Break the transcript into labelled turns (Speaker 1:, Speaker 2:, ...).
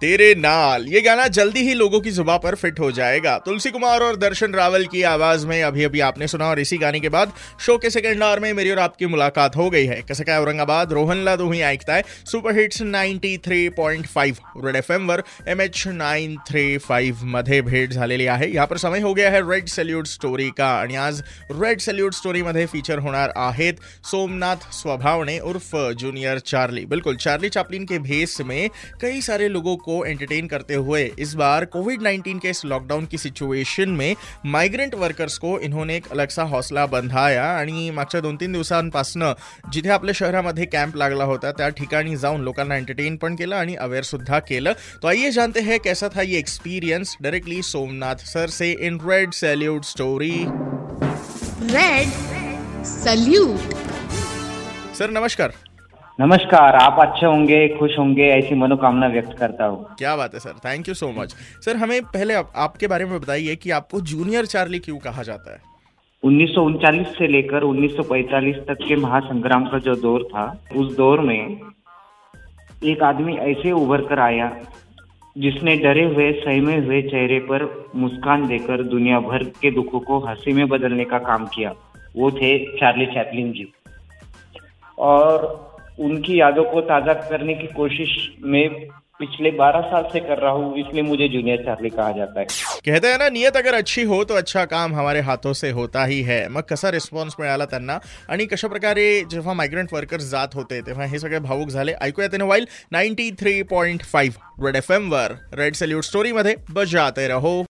Speaker 1: तेरे नाल। ये गाना जल्दी ही लोगों की जुबा पर फिट हो जाएगा। तुलसी कुमार और दर्शन रावल की आवाज़ में अभी अभी आपने सुना और इसी गाने के बाद शो के सेकंड आवर में मेरी और आपकी मुलाकात हो गई है। कसं काय औरंगाबाद? रोहनला तुम्ही ऐकताय सुपर हिट्स 93.5 रेड एफ़ वर M H nine three five मध्ये भेट झालेली आहे पर समय हो गया है रेड सल्यूट स्टोरी का। आणि आज रेड सल्यूट स्टोरी मध्ये फीचर होणार आहेत सोमनाथ स्वभावने उर्फ़ जूनियर चार्ली बिल्कुल चार्ली चापलिन के भेस में कई सारे लोगों को एंटरटेन करते हुए इस बार कोविड 19 के इस लॉकडाऊन की सिच्युएशन में मायग्रंट वर्कर्स को इन्होंने एक अलग सा हौसला बंधाया। आणि मागच्या दोन तीन दिवसांपासनं जिथे आपल्या शहरामध्ये कॅम्प लागला होता त्या ठिकाणी जाऊन लोकांना एंटरटेन पण केलं आणि अवेअर सुद्धा केलं. तो आइए जानते हैं कैसा था ये एक्सपीरियंस डायरेक्टली सोमनाथ सर से in red salute story
Speaker 2: red salute
Speaker 1: sir नमस्कार।
Speaker 3: नमस्कार आप अच्छे होंगे खुश होंगे ऐसी मनोकामना व्यक्त करता हूँ।
Speaker 1: क्या बात है sir. Thank you so much sir हमें पहले आप, आपके बारे में बताइए कि आपको जूनियर चार्ली क्यों कहा जाता है?
Speaker 3: उन्नीस से लेकर 1945 तक के महासंग्राम का जो दौर था उस दौर में एक आदमी ऐसे उभर कर आया जिसने डरे हुए सहमे हुए चेहरे पर मुस्कान देकर दुनिया भर के दुखों को हँसी में बदलने का काम किया। वो थे चार्ली चैपलिन जी। और उनकी यादों को ताज़ा करने की कोशिश में पिछले 12 साल से कर रहा हूँ, इसलिए मुझे जूनियर चार्ली कहा जाता है।
Speaker 1: कहते हैं ना, नियत अगर अच्छी हो तो अच्छा काम हमारे हाथों से होता ही है। मग कसा रिस्पॉन्स मिळाला त्यांना आणि कशा प्रकारे जेव्हा मायग्रंट वर्कर्स जात होते तेव्हा हे सगळे भावूक झाले। ऐकूया त्याने वाईल ninety three point five red F M वर रेड सल्यूट स्टोरीमध्ये बजाते रहो।